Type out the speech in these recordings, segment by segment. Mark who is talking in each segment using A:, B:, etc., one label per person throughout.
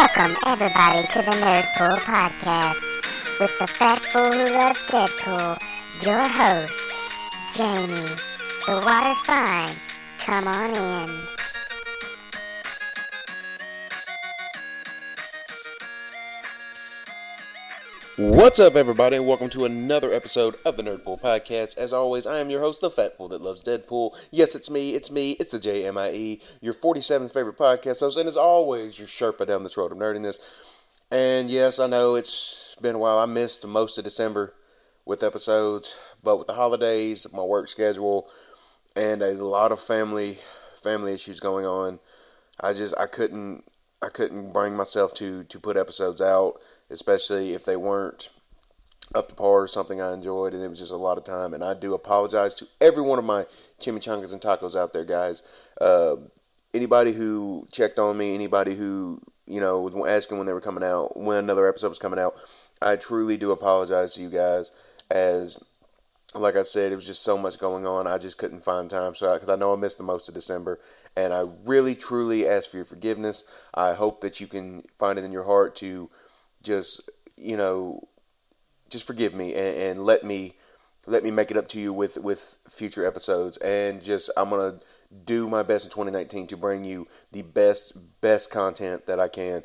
A: Welcome, everybody, to the Nerdpool Podcast with the fat fool who loves Deadpool, your host, Jamie. The water's fine. Come on in.
B: What's up, everybody, and welcome to another episode of the Nerdpool Podcast. As always, I am your host, the Fat Fool that loves Deadpool. Yes, it's me, it's me, it's the JMIE, your 47th favorite podcast host, and as always, your Sherpa down this road of nerdiness. And yes, I know it's been a while. I missed most of December with episodes, but with the holidays, my work schedule, and a lot of family family issues going on, I just I couldn't I couldn't bring myself to to put episodes out especially if they weren't up to par or something I enjoyed, and it was just a lot of time. And I do apologize to every one of my chimichangas and tacos out there, guys. Uh, anybody who checked on me, anybody who you know was asking when they were coming out, when another episode was coming out, I truly do apologize to you guys. As like I said, it was just so much going on. I just couldn't find time. So, because I, I know I missed the most of December, and I really, truly ask for your forgiveness. I hope that you can find it in your heart to just you know just forgive me and, and, let me let me make it up to you with with future episodes. And just i'm gonna do my best in 2019 to bring you the best best content that i can.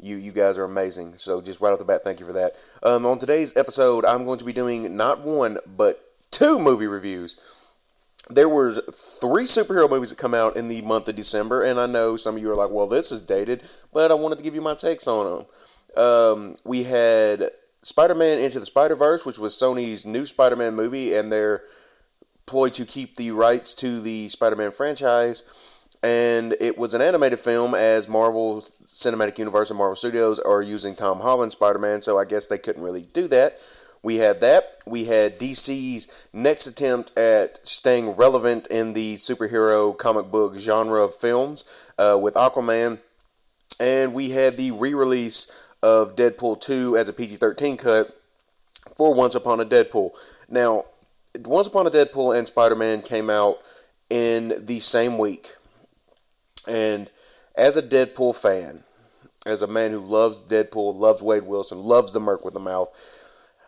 B: You you guys are amazing. So just right off the bat thank you for that. Um, on today's episode i'm going to be doing not one but two movie reviews. There were three superhero movies that come out in the month of december and i know some of you are like well this is dated but i wanted to give you my takes on them um, we had Spider Man Into the Spider Verse, which was Sony's new Spider Man movie, and their ploy to keep the rights to the Spider Man franchise. And it was an animated film as Marvel Cinematic Universe and Marvel Studios are using Tom Holland Spider Man, so I guess they couldn't really do that. We had that. We had DC's next attempt at staying relevant in the superhero comic book genre of films uh, with Aquaman. And we had the re release of Deadpool 2 as a PG 13 cut for Once Upon a Deadpool. Now, Once Upon a Deadpool and Spider Man came out in the same week. And as a Deadpool fan, as a man who loves Deadpool, loves Wade Wilson, loves the Merc with the Mouth,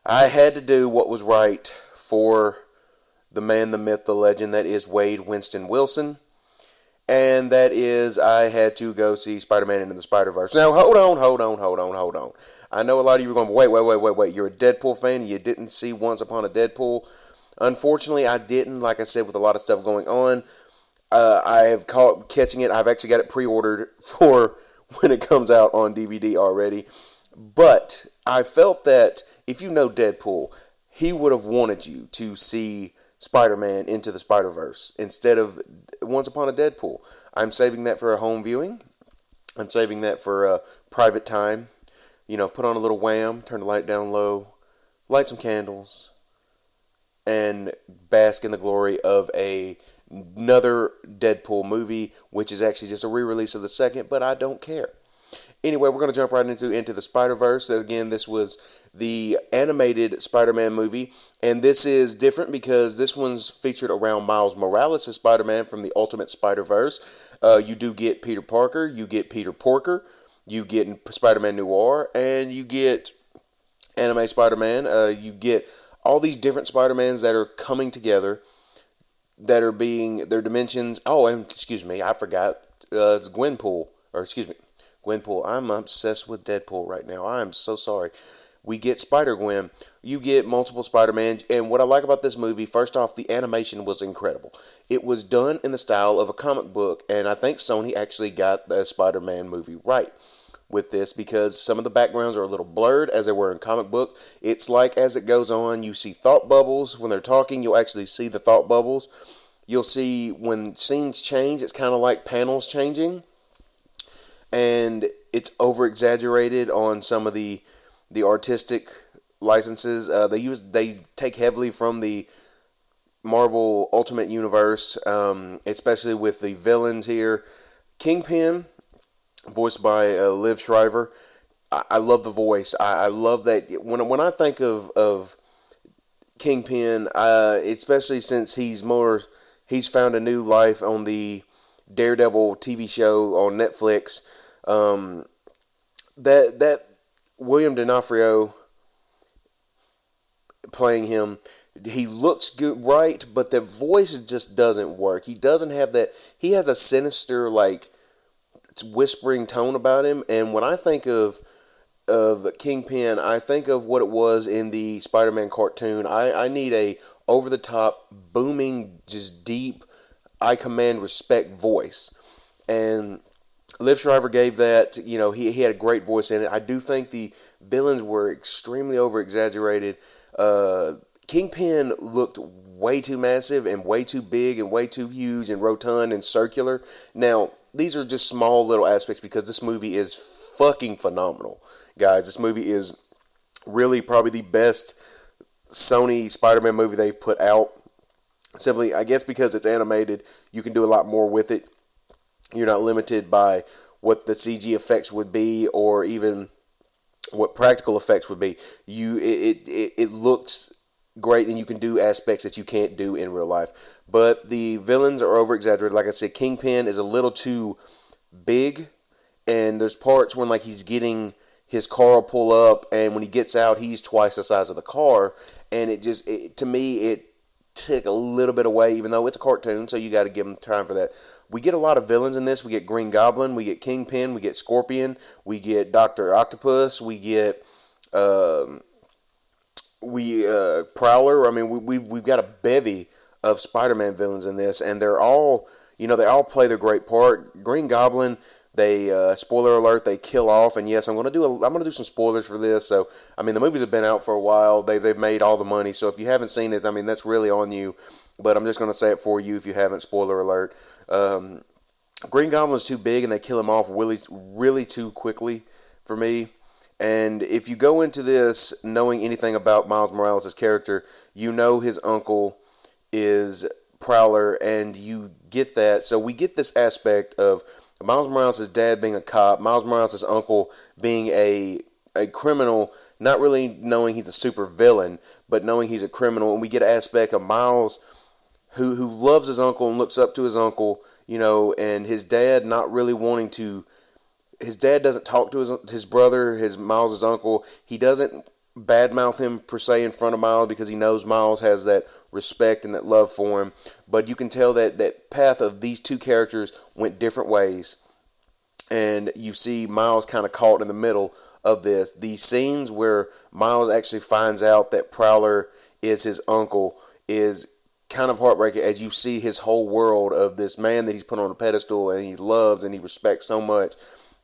B: I had to do what was right for the man, the myth, the legend that is Wade Winston Wilson and that is I had to go see Spider-Man into the Spider-Verse. Now, hold on, hold on, hold on, hold on. I know a lot of you are going, wait, wait, wait, wait, wait. You're a Deadpool fan you didn't see Once Upon a Deadpool. Unfortunately, I didn't. Like I said, with a lot of stuff going on, uh, I have caught catching it. I've actually got it pre-ordered for when it comes out on DVD already. But I felt that if you know Deadpool, he would have wanted you to see Spider-Man into the Spider-Verse instead of Once Upon a Deadpool. I'm saving that for a home viewing. I'm saving that for a private time. You know, put on a little wham, turn the light down low, light some candles, and bask in the glory of a another Deadpool movie, which is actually just a re-release of the second, but I don't care. Anyway, we're going to jump right into into the Spider Verse. Again, this was the animated Spider-Man movie, and this is different because this one's featured around Miles Morales as Spider-Man from the Ultimate Spider-Verse. Uh, you do get Peter Parker, you get Peter Porker, you get Spider-Man Noir, and you get Anime Spider-Man. Uh, you get all these different Spider-Mans that are coming together, that are being their dimensions. Oh, and excuse me, I forgot uh, Gwenpool, or excuse me, Gwenpool. I'm obsessed with Deadpool right now. I am so sorry we get Spider Gwen, you get multiple Spider Man. And what I like about this movie, first off, the animation was incredible. It was done in the style of a comic book, and I think Sony actually got the Spider Man movie right with this because some of the backgrounds are a little blurred as they were in comic book. It's like as it goes on, you see thought bubbles. When they're talking, you'll actually see the thought bubbles. You'll see when scenes change, it's kind of like panels changing. And it's over exaggerated on some of the the artistic licenses. Uh, they use they take heavily from the Marvel Ultimate Universe, um, especially with the villains here. Kingpin, voiced by uh, Liev Schreiber. I, I, love the voice. I, I, love that when when I think of of Kingpin, uh, especially since he's more he's found a new life on the Daredevil TV show on Netflix. Um, that that William D'Onofrio playing him he looks good right but the voice just doesn't work. He doesn't have that he has a sinister like whispering tone about him and when i think of of kingpin i think of what it was in the spider-man cartoon. I i need a over the top booming just deep i command respect voice. And Liev Schreiber gave that you know he, he had a great voice in it i do think the villains were extremely over exaggerated uh, Kingpin looked way too massive and way too big and way too huge and rotund and circular. Now, these are just small little aspects because this movie is fucking phenomenal. Guys, this movie is really probably the best Sony Spider Man movie they've put out. Simply, I guess because it's animated, you can do a lot more with it. You're not limited by what the CG effects would be or even what practical effects would be. You it, it, it looks great and you can do aspects that you can't do in real life. But the villains are over exaggerated. Like I said, Kingpin is a little too big and there's parts when like he's getting his car pull up and when he gets out he's twice the size of the car and it just it, to me it took a little bit away even though it's a cartoon so you got to give them time for that we get a lot of villains in this. We get Green Goblin, we get Kingpin, we get Scorpion, we get Doctor Octopus, we get um, we uh, Prowler. I mean, we, we've we've got a bevy of Spider-Man villains in this, and they're all you know they all play their great part. Green Goblin. They uh, spoiler alert. They kill off, and yes, I'm gonna do a, I'm gonna do some spoilers for this. So I mean, the movies have been out for a while. They they've made all the money. So if you haven't seen it, I mean, that's really on you. But I'm just gonna say it for you if you haven't. Spoiler alert. Um, Green Goblin's too big and they kill him off really, really too quickly for me. And if you go into this knowing anything about Miles Morales' character, you know his uncle is Prowler, and you get that. So we get this aspect of Miles Morales' dad being a cop, Miles Morales' uncle being a a criminal, not really knowing he's a super villain, but knowing he's a criminal, and we get an aspect of Miles who who loves his uncle and looks up to his uncle, you know, and his dad not really wanting to. His dad doesn't talk to his his brother, his Miles' uncle. He doesn't badmouth him per se in front of Miles because he knows Miles has that respect and that love for him. But you can tell that that path of these two characters went different ways, and you see Miles kind of caught in the middle of this. These scenes where Miles actually finds out that Prowler is his uncle is kind of heartbreaking as you see his whole world of this man that he's put on a pedestal and he loves and he respects so much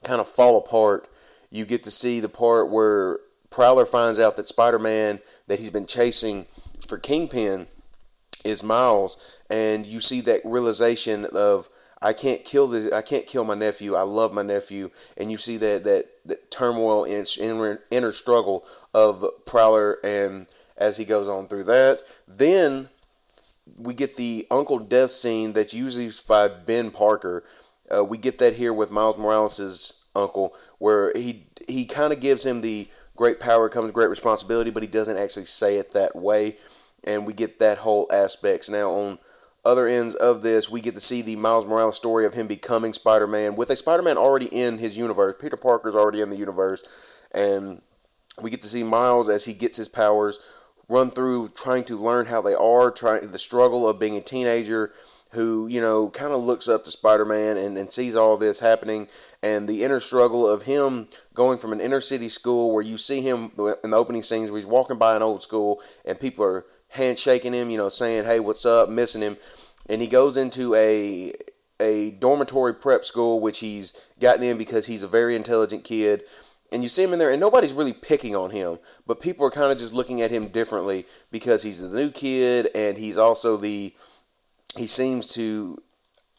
B: kind of fall apart. You get to see the part where Prowler finds out that Spider Man that he's been chasing for Kingpin is Miles, and you see that realization of I can't kill the I can't kill my nephew. I love my nephew, and you see that that, that turmoil and inner, inner struggle of Prowler, and as he goes on through that, then we get the Uncle Death scene that's usually by Ben Parker. Uh, we get that here with Miles Morales' uncle, where he he kind of gives him the great power comes great responsibility, but he doesn't actually say it that way, and we get that whole aspects now on other ends of this, we get to see the Miles Morales story of him becoming Spider Man with a Spider Man already in his universe. Peter Parker's already in the universe, and we get to see Miles as he gets his powers run through trying to learn how they are, trying the struggle of being a teenager who, you know, kind of looks up to Spider Man and, and sees all this happening, and the inner struggle of him going from an inner city school where you see him in the opening scenes where he's walking by an old school and people are handshaking him, you know, saying, hey, what's up, missing him. And he goes into a a dormitory prep school, which he's gotten in because he's a very intelligent kid and you see him in there, and nobody's really picking on him, but people are kind of just looking at him differently because he's a new kid, and he's also the he seems to,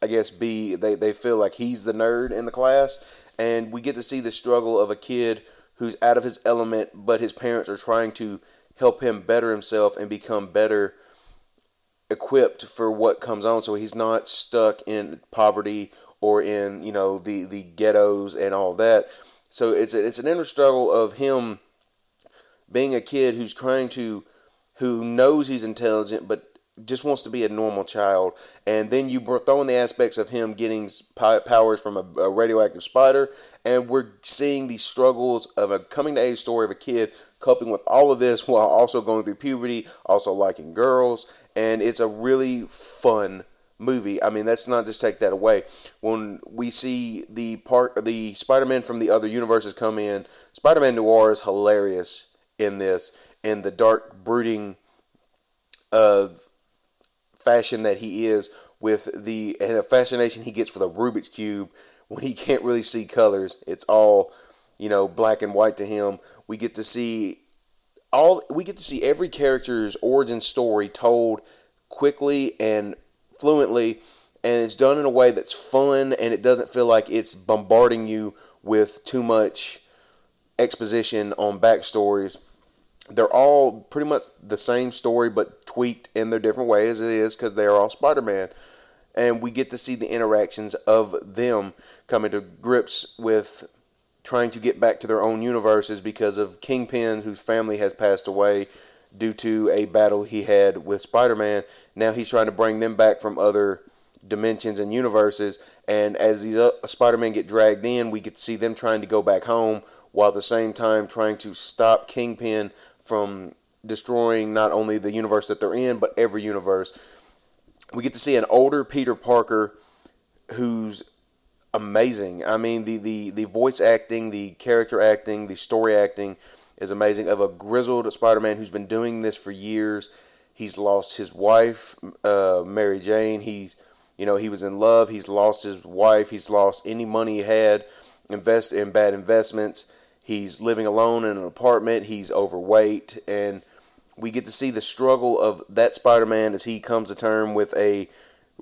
B: I guess, be they they feel like he's the nerd in the class, and we get to see the struggle of a kid who's out of his element, but his parents are trying to help him better himself and become better equipped for what comes on, so he's not stuck in poverty or in you know the the ghettos and all that. So it's a, it's an inner struggle of him being a kid who's trying to who knows he's intelligent but just wants to be a normal child, and then you throw in the aspects of him getting powers from a, a, radioactive spider, and we're seeing the struggles of a coming to age story of a kid coping with all of this while also going through puberty, also liking girls, and it's a really fun movie. I mean, let's not just take that away. When we see the part, the Spider-Man from the other universes come in, Spider-Man Noir is hilarious in this, in the dark, brooding, uh, fashion that he is with the and a fascination he gets with a Rubik's cube when he can't really see colors. It's all you know black and white to him. We get to see all we get to see every character's origin story told quickly and fluently and it's done in a way that's fun and it doesn't feel like it's bombarding you with too much exposition on backstories they're all pretty much the same story but tweaked in their different ways it is because they're all spider-man. And we get to see the interactions of them coming to grips with trying to get back to their own universes because of kingpin whose family has passed away due to a battle he had with spider-man. Now he's trying to bring them back from other dimensions and universes. And as these uh, spider-man get dragged in we get to see them trying to go back home while at the same time trying to stop kingpin from destroying not only the universe that they're in, but every universe. We get to see an older Peter Parker who's amazing. I mean, the, the, the voice acting, the character acting, the story acting is amazing. Of a grizzled Spider Man who's been doing this for years. He's lost his wife, uh, Mary Jane. He's, you know, he was in love. He's lost his wife. He's lost any money he had, invest in bad investments He's living alone in an apartment. He's overweight, and we get to see the struggle of that Spider-Man as he comes to term with a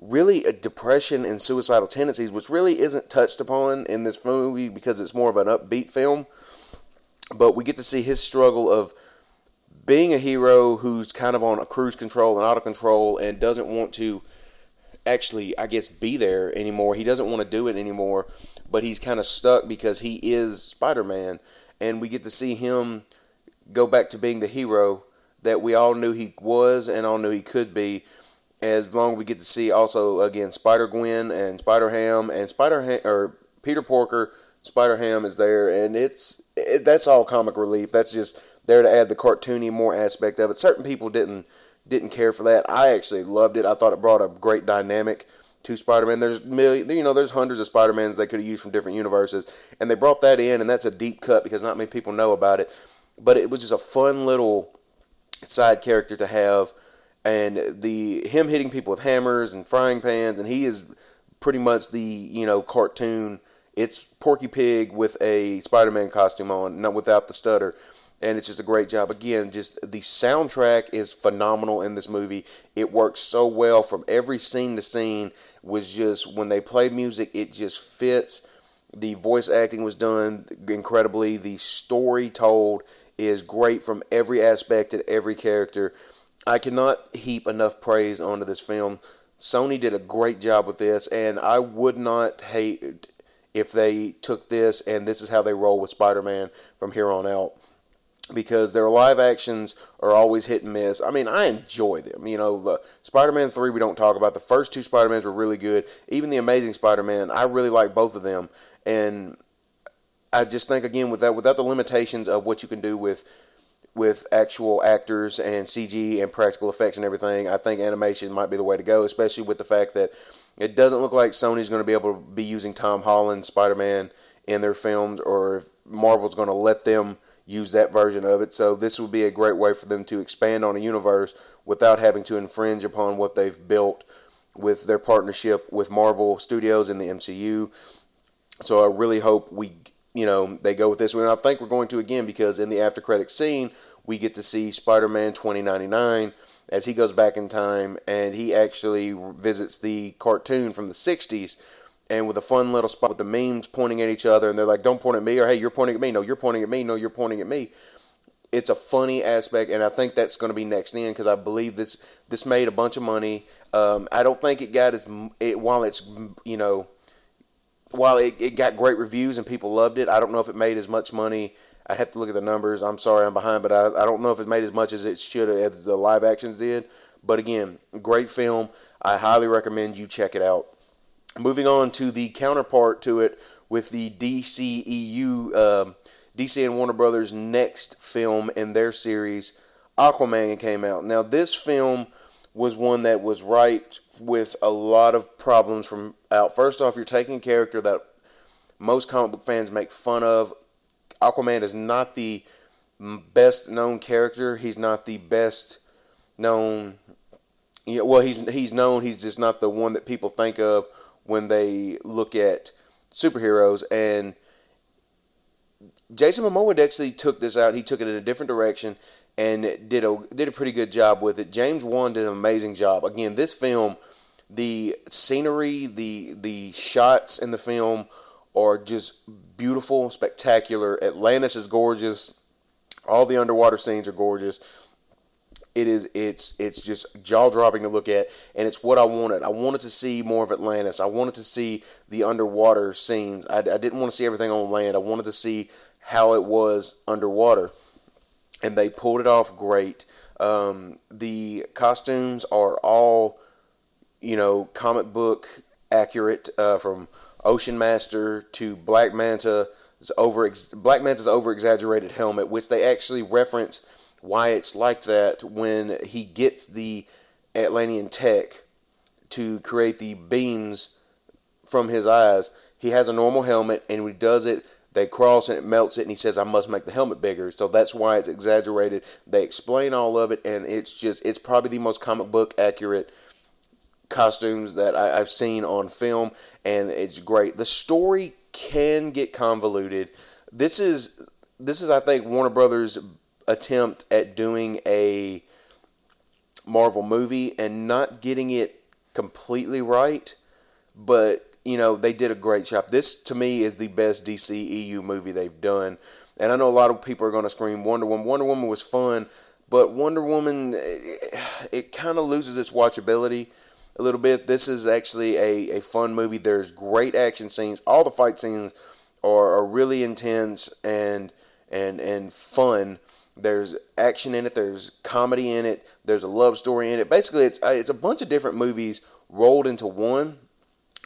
B: really a depression and suicidal tendencies, which really isn't touched upon in this movie because it's more of an upbeat film. But we get to see his struggle of being a hero who's kind of on a cruise control and auto control and doesn't want to actually, I guess, be there anymore. He doesn't want to do it anymore but he's kind of stuck because he is Spider Man, and we get to see him go back to being the hero that we all knew he was and all knew he could be. As long as we get to see also again Spider Gwen and Spider Ham and Spider Ham or Peter Porker, Spider Ham is there, and it's it, that's all comic relief. That's just there to add the cartoony more aspect of it. Certain people didn't didn't care for that. I actually loved it. I thought it brought a great dynamic to Spider-Man. There's million, you know, there's hundreds of Spider-Mans they could have used from different universes, and they brought that in, and that's a deep cut because not many people know about it. But it was just a fun little side character to have, and the him hitting people with hammers and frying pans, and he is pretty much the you know cartoon. It's Porky Pig with a Spider-Man costume on, not without the stutter and it's just a great job. Again, just the soundtrack is phenomenal in this movie. It works so well from every scene to scene. Was just when they play music, it just fits. The voice acting was done incredibly. The story told is great from every aspect and every character. I cannot heap enough praise onto this film. Sony did a great job with this, and I would not hate if they took this and this is how they roll with Spider Man from here on out because their live actions are always hit and miss. I mean, I enjoy them. You know, the Spider-Man 3 we don't talk about. The first two Spider-Mans were really good. Even the Amazing Spider-Man, I really like both of them. And I just think again with that without the limitations of what you can do with with actual actors and CG and practical effects and everything, I think animation might be the way to go, especially with the fact that it doesn't look like Sony's going to be able to be using Tom Holland Spider-Man in their films or if Marvel's going to let them use that version of it. So this would be a great way for them to expand on a universe without having to infringe upon what they've built with their partnership with Marvel Studios in the MCU. So I really hope we, you know, they go with this one. I think we're going to again because in the after credit scene we get to see Spider-Man 2099 as he goes back in time and he actually visits the cartoon from the 60s and with a fun little spot with the memes pointing at each other, and they're like, "Don't point at me," or "Hey, you're pointing at me." No, you're pointing at me. No, you're pointing at me. It's a funny aspect, and I think that's going to be next in because I believe this this made a bunch of money. Um, I don't think it got as it, while it's you know while it, it got great reviews and people loved it. I don't know if it made as much money. I'd have to look at the numbers. I'm sorry, I'm behind, but I, I don't know if it made as much as it should as the live actions did. But again, great film. I highly recommend you check it out. Moving on to the counterpart to it with the DCEU, um, DC and Warner Brothers' next film in their series, Aquaman, came out. Now, this film was one that was ripe with a lot of problems from out. First off, you're taking a character that most comic book fans make fun of. Aquaman is not the best known character. He's not the best known. Yeah, well, he's he's known. He's just not the one that people think of when they look at superheroes. And Jason Momoa actually took this out. He took it in a different direction and did a did a pretty good job with it. James Wan did an amazing job. Again, this film, the scenery, the the shots in the film are just beautiful, spectacular. Atlantis is gorgeous. All the underwater scenes are gorgeous. It is it's it's just jaw dropping to look at, and it's what I wanted. I wanted to see more of Atlantis. I wanted to see the underwater scenes. I, I didn't want to see everything on land. I wanted to see how it was underwater, and they pulled it off great. Um, the costumes are all, you know, comic book accurate uh, from Ocean Master to Black Manta. Over Black Manta's over exaggerated helmet, which they actually reference why it's like that when he gets the Atlantean tech to create the beams from his eyes. He has a normal helmet, and when he does it, they cross and it melts it, and he says, "I must make the helmet bigger." So that's why it's exaggerated. They explain all of it, and it's just it's probably the most comic book accurate costumes that I, have seen on film, and it's great. The story can get convoluted. This is this is I think Warner Brothers attempt at doing a Marvel movie and not getting it completely right, but you know they did a great job. This to me is the best DCEU movie they've done, and I know a lot of people are going to scream Wonder Woman. Wonder Woman was fun, but Wonder Woman eh, it, it kind of loses its watchability a little bit. This is actually a, a fun movie. There's great action scenes. All the fight scenes are, are really intense and and and fun. There's action in it. There's comedy in it. There's a love story in it. Basically, it's uh, it's a bunch of different movies rolled into one.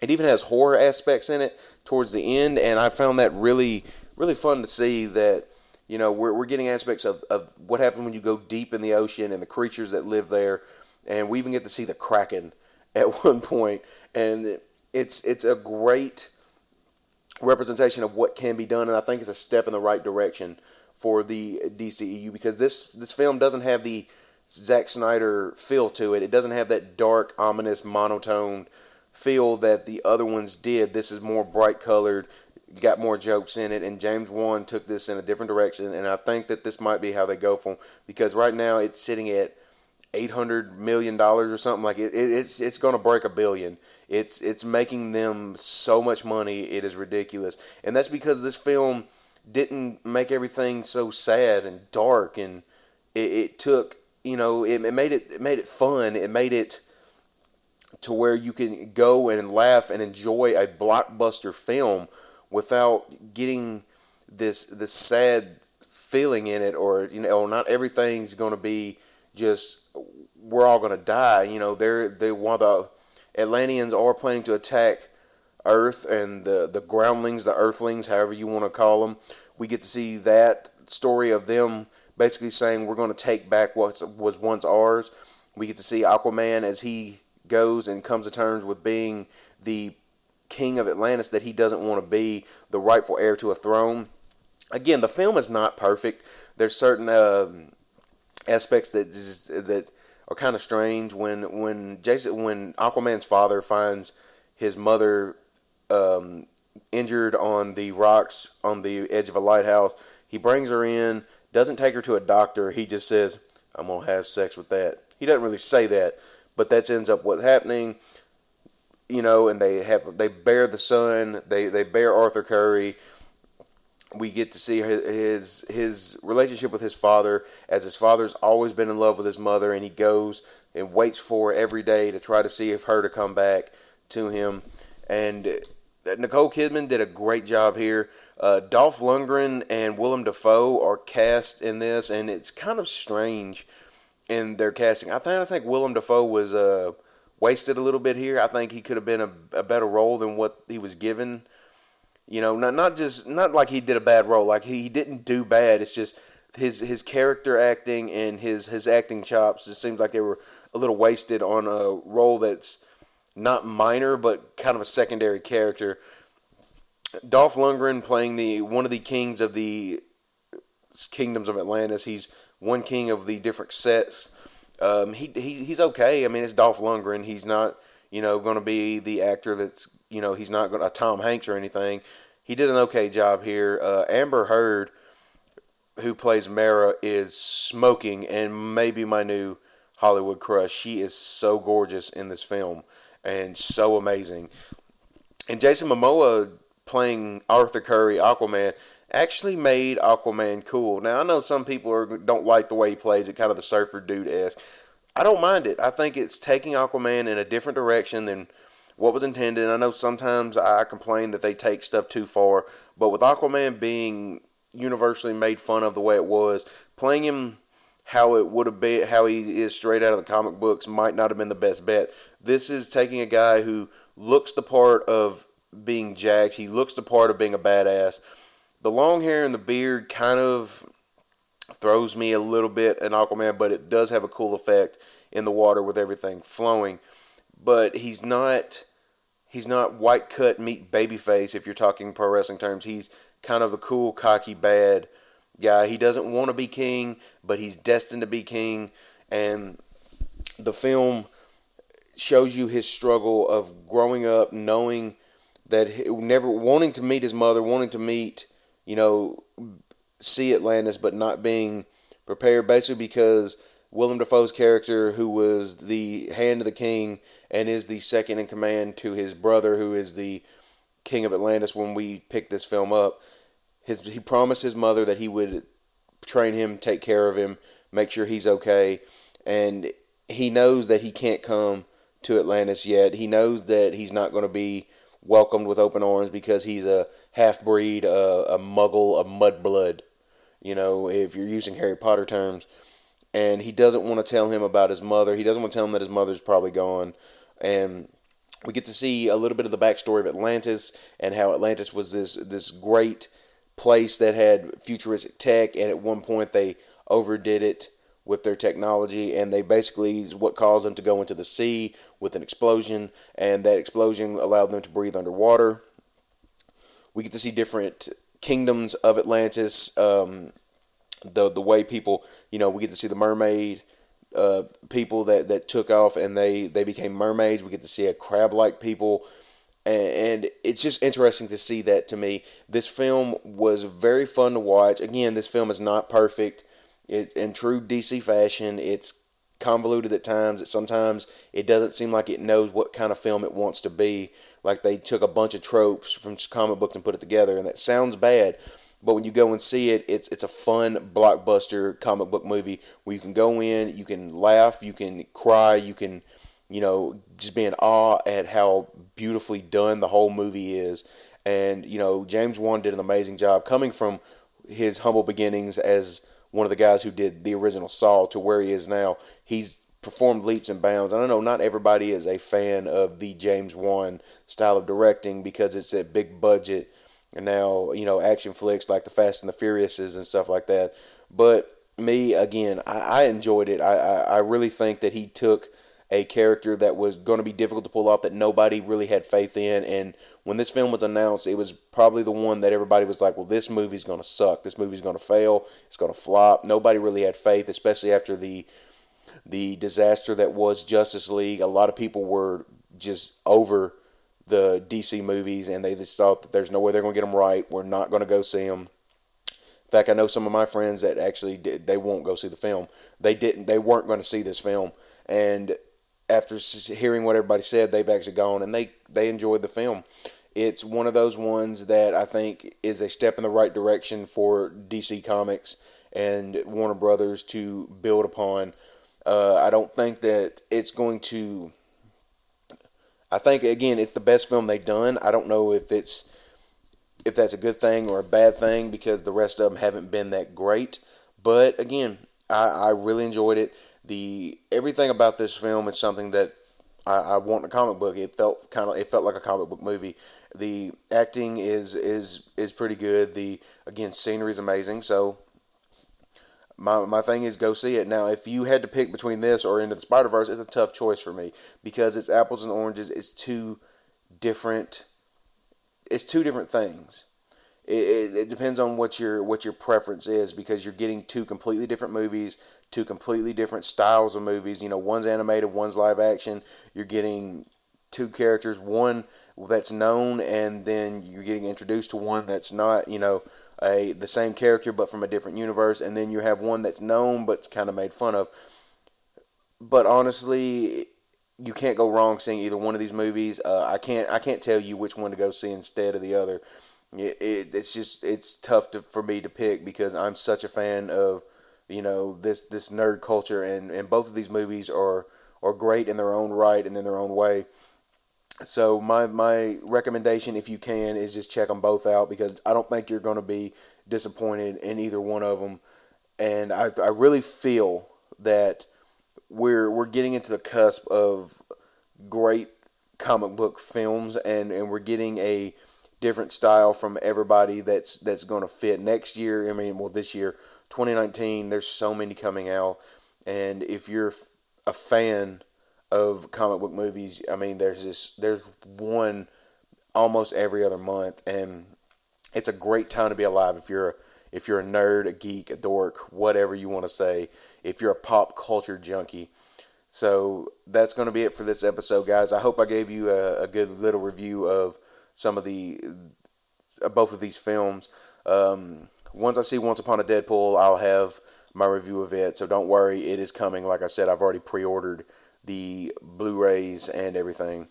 B: It even has horror aspects in it towards the end, and I found that really really fun to see that you know we're, we're getting aspects of, of what happened when you go deep in the ocean and the creatures that live there and we even get to see the kraken at one point and it's it's a great representation of what can be done and i think it's a step in the right direction for the DCEU because this this film doesn't have the Zack Snyder feel to it. It doesn't have that dark, ominous, monotone feel that the other ones did. This is more bright colored, got more jokes in it, and James Wan took this in a different direction. And I think that this might be how they go for because right now it's sitting at eight hundred million dollars or something like it, it it's it's going to break a billion. It's it's making them so much money. It is ridiculous, and that's because this film didn't make everything so sad and dark and it, it took you know it, it, made it, it made it fun. It made it to where you can go and laugh and enjoy a blockbuster film without getting this this sad feeling in it or you know not everything's going to be just we're all going to die. You know they're they while the Atlanteans are planning to attack Earth and the the groundlings, the Earthlings, however you want to call them. We get to see that story of them basically saying we're going to take back what was once ours. We get to see Aquaman as he goes and comes to terms with being the king of Atlantis that he doesn't want to be, the rightful heir to a throne. Again, the film is not perfect. There's certain uh, aspects that that are kind of strange when when Jason when Aquaman's father finds his mother um, injured on the rocks on the edge of a lighthouse. He brings her in, doesn't take her to a doctor. He just says, "I'm gonna have sex with that." He doesn't really say that, but that ends up what's happening. You know, and they have they bear the son. They they bear Arthur Curry. We get to see his his relationship with his father, as his father's always been in love with his mother, and he goes and waits for every day to try to see if her to come back to him. And Nicole Kidman did a great job here. Uh, Dolph Lundgren and Willem Dafoe are cast in this, and it's kind of strange in their casting. I think I think Willem Dafoe was uh, wasted a little bit here. I think he could have been a, a better role than what he was given. You know, not not just not like he did a bad role. Like he, he didn't do bad. It's just his his character acting and his his acting chops. It seems like they were a little wasted on a role that's not minor but kind of a secondary character. Dolph Lundgren playing the one of the kings of the kingdoms of Atlantis. He's one king of the different sets. Um, he, he he's okay. I mean, it's Dolph Lundgren. He's not you know going to be the actor that's you know he's not going to Tom Hanks or anything. He did an okay job here. Uh, Amber Heard, who plays Mara, is smoking and maybe my new Hollywood crush. She is so gorgeous in this film and so amazing. And Jason Momoa playing Arthur Curry, Aquaman, actually made Aquaman cool. Now I know some people are, don't like the way he plays it, kind of the surfer dude esque. I don't mind it. I think it's taking Aquaman in a different direction than what was intended. I know sometimes I complain that they take stuff too far, but with Aquaman being universally made fun of the way it was, playing him how it would have been, how he is straight out of the comic books, might not have been the best bet. This is taking a guy who looks the part of being jacked. He looks the part of being a badass. The long hair and the beard kind of throws me a little bit in Aquaman, but it does have a cool effect in the water with everything flowing. But he's not he's not white cut meat baby face if you're talking pro wrestling terms. He's kind of a cool, cocky, bad guy. He doesn't want to be king, but he's destined to be king. And the film shows you his struggle of growing up, knowing that he, never wanting to meet his mother, wanting to meet, you know, see Atlantis, but not being prepared, basically because Willem Dafoe's character, who was the hand of the king and is the second in command to his brother, who is the king of Atlantis when we picked this film up, his, he promised his mother that he would train him, take care of him, make sure he's okay, and he knows that he can't come to Atlantis yet. He knows that he's not going to be welcomed with open arms because he's a half breed, a, a muggle, a mudblood. You know, if you're using Harry Potter terms, and he doesn't want to tell him about his mother. He doesn't want to tell him that his mother's probably gone, and we get to see a little bit of the backstory of Atlantis and how Atlantis was this this great place that had futuristic tech, and at one point they overdid it with their technology, and they basically what caused them to go into the sea with an explosion, and that explosion allowed them to breathe underwater. We get to see different kingdoms of Atlantis. Um, the the way people, you know, we get to see the mermaid uh, people that, that took off and they, they became mermaids. We get to see a crab like people and it's just interesting to see that to me. This film was very fun to watch. Again, this film is not perfect. It, in true DC fashion, it's convoluted at times. It, sometimes it doesn't seem like it knows what kind of film it wants to be. Like they took a bunch of tropes from comic books and put it together, and that sounds bad. But when you go and see it, it's it's a fun blockbuster comic book movie where you can go in, you can laugh, you can cry, you can you know, just be in awe at how beautifully done the whole movie is. And, you know, James Wan did an amazing job coming from his humble beginnings as one of the guys who did the original Saw to where he is now. He's performed leaps and bounds. I know, not everybody is a fan of the James Wan style of directing because it's a big budget and now, you know, action flicks like the Fast and the Furiouses and stuff like that. But me, again, I, I enjoyed it. I, I, I really think that he took – a character that was going to be difficult to pull off that nobody really had faith in. And when this film was announced, it was probably the one that everybody was like, well, this movie's going to suck. This movie's going to fail. It's going to flop. Nobody really had faith, especially after the the disaster that was Justice League. A lot of people were just over the DC movies and they just thought that there's no way they're going to get them right. We're not going to go see them. In fact, I know some of my friends that actually did, they won't go see the film. They didn't. They weren't going to see this film, and after hearing what everybody said, they've actually gone and they they enjoyed the film. It's one of those ones that I think is a step in the right direction for DC Comics and Warner Brothers to build upon. Uh, I don't think that it's going to. I think again, it's the best film they've done. I don't know if it's if that's a good thing or a bad thing because the rest of them haven't been that great. But again, I, I really enjoyed it the everything about this film is something that I, I want in a comic book. It felt kind of it felt like a comic book movie. The acting is is is pretty good. The again scenery is amazing. So my my thing is go see it. Now, if you had to pick between this or Into the Spider Verse, it's a tough choice for me because it's apples and oranges. It's two different. It's two different things. It, it, depends on what your what your preference is because you're getting two completely different movies, two completely different styles of movies. You know, one's animated, one's live action. You're getting two characters, one that's known, and then you're getting introduced to one that's not. You know a the same character but from a different universe, and then you have one that's known but's kind of made fun of. But honestly, you can't go wrong seeing either one of these movies. Uh, I can't I can't tell you which one to go see instead of the other. It, it, it's just it's tough to, for me to pick because I'm such a fan of you know this this nerd culture, and, and both of these movies are are great in their own right and in their own way. So my my recommendation, if you can, is just check them both out because I don't think you're going to be disappointed in either one of them. And I I really feel that we're we're getting into the cusp of great comic book films, and and we're getting a different style from everybody that's that's going to fit next year. I mean, well, this year, 2019. There's so many coming out, and if you're a fan of comic book movies. I mean, there's this there's one almost every other month, and it's a great time to be alive if you're a, if you're a nerd, a geek, a dork, whatever you want to say. If you're a pop culture junkie. So that's going to be it for this episode, guys. I hope I gave you a, a good little review of some of the uh, both of these films. Um, once I see Once Upon a Deadpool, I'll have my review of it. So don't worry, it is coming. Like I said, I've already pre-ordered the Blu-rays and everything.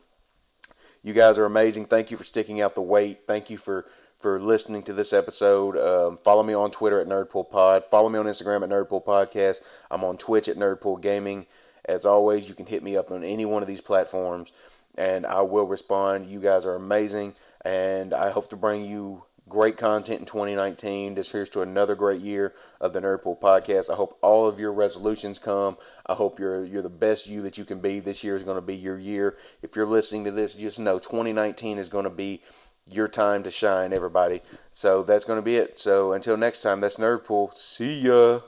B: You guys are amazing. Thank you for sticking out the wait. Thank you for for listening to this episode. Um, follow me on Twitter at NerdpoolPod. Follow me on Instagram at Nerdpool Podcast. I'm on Twitch at Nerdpool Gaming. As always, you can hit me up on any one of these platforms, and I will respond. You guys are amazing, and I hope to bring you great content in 2019. This here's to another great year of the Nerdpool podcast. I hope all of your resolutions come. I hope you're you're the best you that you can be. This year is going to be your year. If you're listening to this, just know 2019 is going to be your time to shine, everybody. So that's going to be it. So until next time, that's Nerdpool. See ya.